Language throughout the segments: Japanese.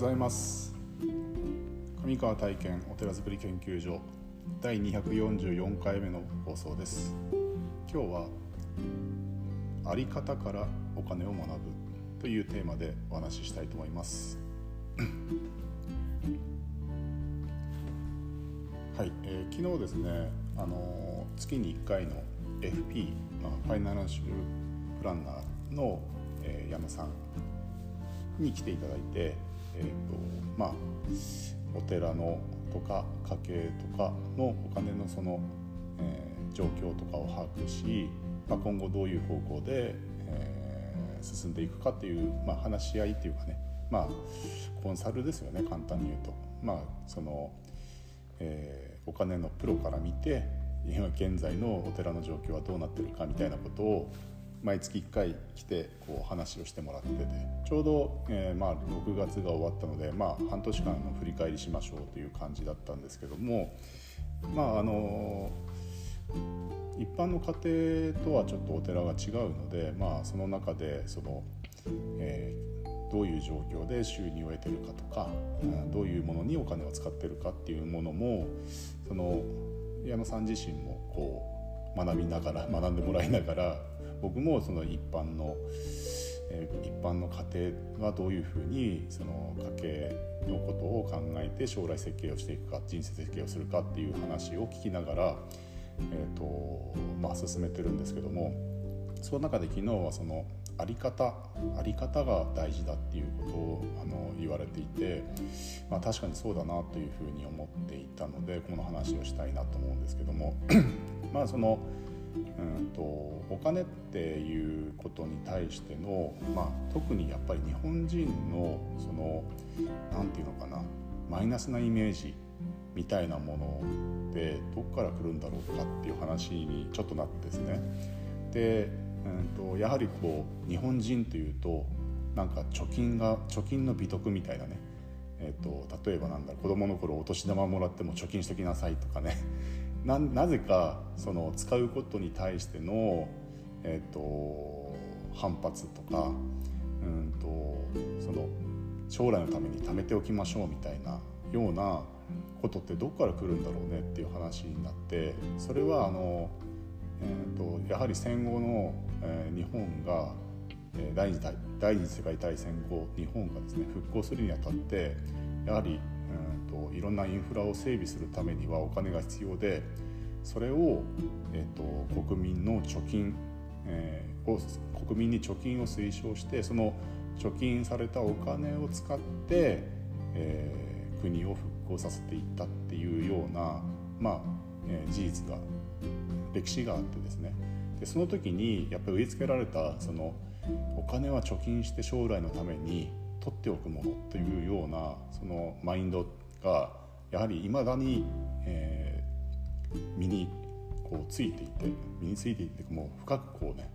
ございます。上川体験お寺づくり研究所第244回目の放送です。今日はあり方からお金を学ぶというテーマでお話ししたいと思います。はい、えー、昨日ですねあの月に1回の FP、まあ、ファイナンシャルプランナーの、えー、矢野さんに来ていただいて、えーとまあ、お寺のとか家計とかのお金のその、えー、状況とかを把握し、まあ、今後どういう方向で、えー、進んでいくかっていう、まあ、話し合いっていうかね、まあ、コンサルですよね簡単に言うと。まあそのえー、お金のプロから見て今現在のお寺の状況はどうなってるかみたいなことを毎月1回来てこう話をしてもらっててちょうど、えー、まあ、6月が終わったので、まあ、半年間の振り返りしましょうという感じだったんですけどもまああの一般の家庭とはちょっとお寺が違うので、まあ、その中でその、えー、どういう状況で収入を得てるかとか、うん、どういうものにお金を使ってるかっていうものもその矢野さん自身もこう学びながら学んでもらいながら僕もその一般の、えー、一般の家庭はどういうふうにその家計のことを考えて将来設計をしていくか人生設計をするかっていう話を聞きながら、えーとまあ、進めてるんですけどもその中で昨日はそのあり方あり方が大事だっていうことをあの言われていて、まあ、確かにそうだなというふうに思っていたのでこの話をしたいなと思うんですけどもまあそのうんとお金っていうことに対しての、まあ、特にやっぱり日本人のその何て言うのかなマイナスなイメージみたいなものでどっから来るんだろうかっていう話にちょっとなってですね。で、うんと、やはりこう日本人というとなんか貯金が貯金の美徳みたいなねえーと、例えばなんだ子供の頃お年玉もらっても貯金しときなさいとかね。ななぜかその使うことに対しての、えーと、反発とかうんとその将来のために貯めておきましょうみたいなようなことってどこから来るんだろうねっていう話になってそれはあの、えーと、やはり戦後の、えー、日本が第二次第二次世界大戦後日本がですね復興するにあたってやはりといろんなインフラを整備するためにはお金が必要でそれを、えーと、国民の貯金、えー、を国民に貯金を推奨してその貯金されたお金を使って、えー、国を復興させていったっていうような、まあえー、事実が歴史があってですね。でその時にやっぱり植え付けられたそのお金は貯金して将来のために取っておくものというようなそのマインドがやはりいまだに、えー、身にこうついていて身についていてもう深くこうね、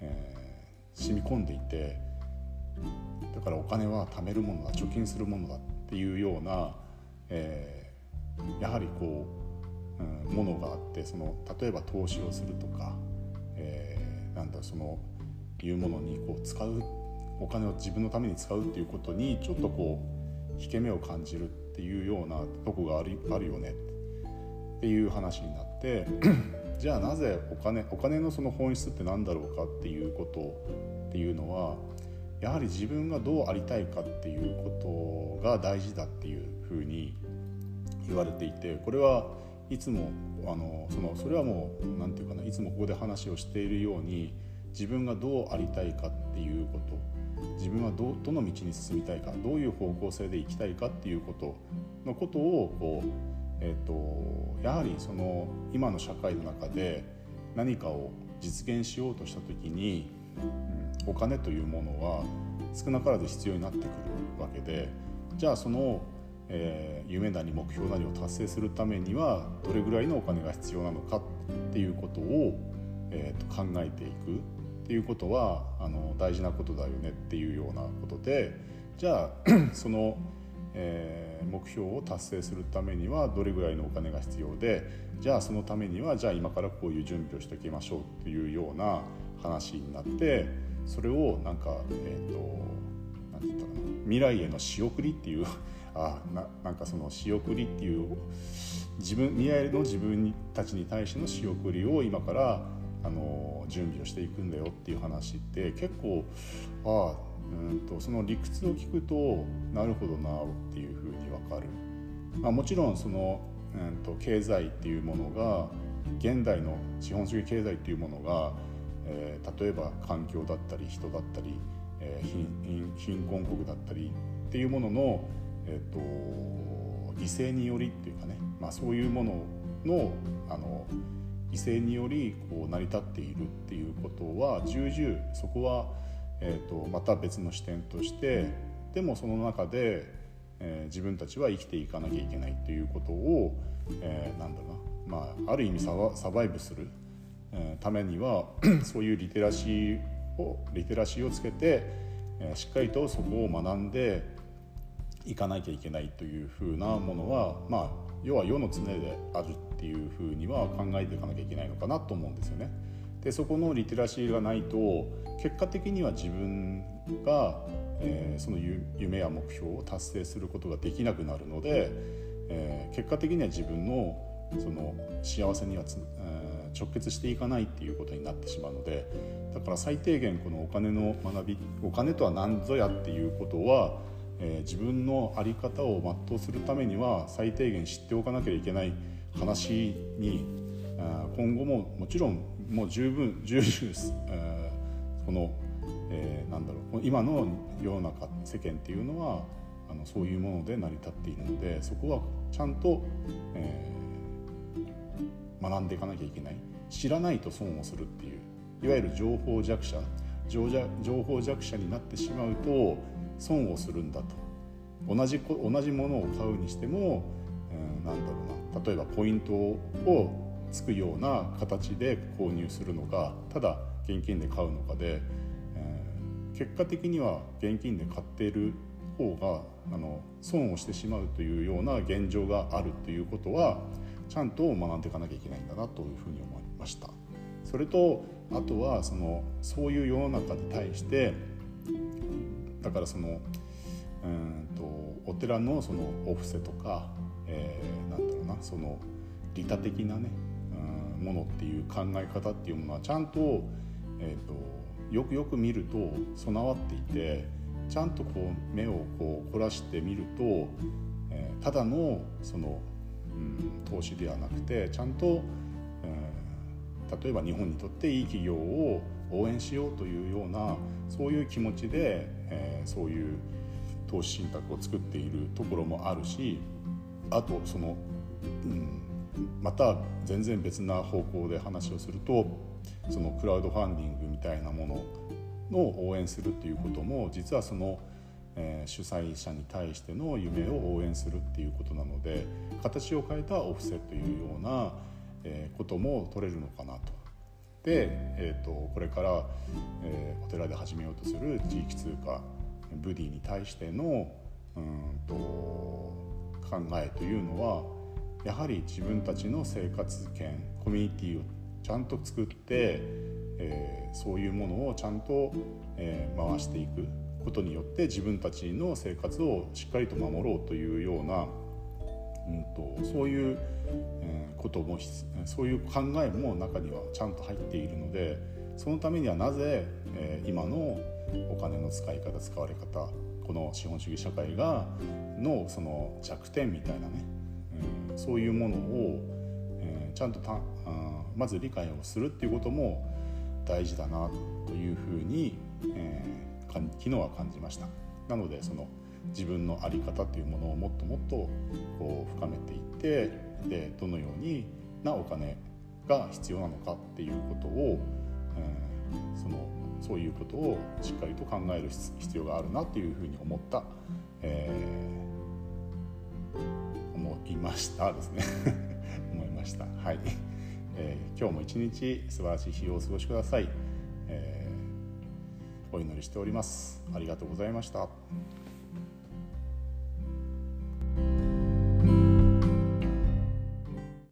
えー、染み込んでいてだからお金は貯めるものだ貯金するものだっていうような、えー、やはりこう、うん、ものがあってその例えば投資をするとか、えー、なんだそのいうものにこう使うお金を自分のために使うっていうことにちょっとこう引け目を感じるっていうようなとこがあるあるよね。っていう話になって じゃあなぜお金お金のその本質って何だろうかっていうことっていうのはやはり自分がどうありたいかっていうことが大事だっていうふうに言われていてこれはいつもあのそのそれはもう何て言うかないつもここで話をしているように自分がどうありたいかっていうこと自分はどどの道に進みたいかどういう方向性で行きたいかっていうことのことをこう、えーと、やはりその今の社会の中で何かを実現しようとした時に、うん、お金というものは少なからず必要になってくるわけでじゃあその、えー、夢なり目標なりを達成するためにはどれぐらいのお金が必要なのかっていうことを、えーと考えていく。っていうことはあの大事なことだよねっていうようなことでじゃあ その、えー、目標を達成するためにはどれぐらいのお金が必要でじゃあそのためにはじゃあ今からこういう準備をしておきましょうっていうような話になってそれをなんかえっ、ー、と何て言ったかな未来への仕送りっていう あななんかその仕送りっていう自分未来の自分たちに対しての仕送りを今からあの準備をしていくんだよっていう話って結構ああうんとその理屈を聞くとなるほどなっていうふうに分かる、まあ、もちろんその、うんと、経済っていうものが現代の資本主義経済っていうものが、えー、例えば環境だったり人だったり、えー、貧貧困国だったりっていうものの、えー、と犠牲によりっていうかね、まあ、そういうもののあの犠牲によりこう成り立っているっていうことは重々そこは、えーと、また別の視点としてでもその中で、えー、自分たちは生きていかなきゃいけないっていうことを、えー、なんだろうな、まあ、ある意味サバサバイブする、えー、ためには そういうリテラシーをリテラシーをつけて、えー、しっかりとそこを学んでいかなきゃいけないというふうなものはまあ要は世の常であるっていうふうには考えていかなきゃいけないのかなと思うんですよね。でそこのリテラシーがないと結果的には自分が、えー、その夢や目標を達成することができなくなるので、えー、結果的には自分のその幸せにはつ、えー、直結していかないっていうことになってしまうのでだから最低限このお金の学びお金とは何ぞやっていうことはえー、自分の在り方を全うするためには最低限知っておかなきゃいけない話に今後ももちろんもう十分十分、この、えー、なんだろう今の世の中世間っていうのはあのそういうもので成り立っているのでそこはちゃんと、えー、学んでいかなきゃいけない知らないと損をするっていういわゆる情報弱者情報弱者になってしまうと損をするんだと同じ同じものを買うにしても、えー、なんだろうな例えばポイントをつくような形で購入するのかただ現金で買うのかで、えー、結果的には現金で買っている方があの損をしてしまうというような現状があるということはちゃんと学んでいかなきゃいけないんだなというふうに思いました。それとあとはそのそういう世の中に対してだからそのうんとお寺のそのお布施とか、えー、なんだろうなその利他的なね、うん、ものっていう考え方っていうものはちゃんと,、えーと、よくよく見ると備わっていてちゃんとこう目をこう凝らしてみると、えー、ただのその、うん、投資ではなくてちゃんと、えー、例えば日本にとっていい企業を応援しようというようなそういう気持ちで、えー、そういう投資信託を作っているところもあるしあとその、うん、また全然別な方向で話をするとそのクラウドファンディングみたいなものの応援するっていうことも実はその、えー、主催者に対しての夢を応援するっていうことなので形を変えたオフセというような、えー、ことも取れるのかなと、えーと、これから、えー、お寺で始めようとする地域通貨ブディに対してのうんと考えというのはやはり自分たちの生活圏コミュニティをちゃんと作って、えー、そういうものをちゃんと、えー、回していくことによって自分たちの生活をしっかりと守ろうというような、うんと、そういう、えー、こともそういう考えも中にはちゃんと入っているのでそのためにはなぜ、えー、今のお金の使い方使われ方この資本主義社会がのその弱点みたいなね、うん、そういうものを、えー、ちゃんとたあまず理解をするっていうことも大事だなというふうに、えー、昨日は感じました。なのでその自分の在り方というものをもっともっとこう深めていってでどのようになお金が必要なのかっていうことを、えー、そのそういうことをしっかりと考える必要があるなというふうに思った、えー、思いましたですね。思いました。はい、えー、今日も一日素晴らしい日をお過ごしください、えー、お祈りしております。ありがとうございました。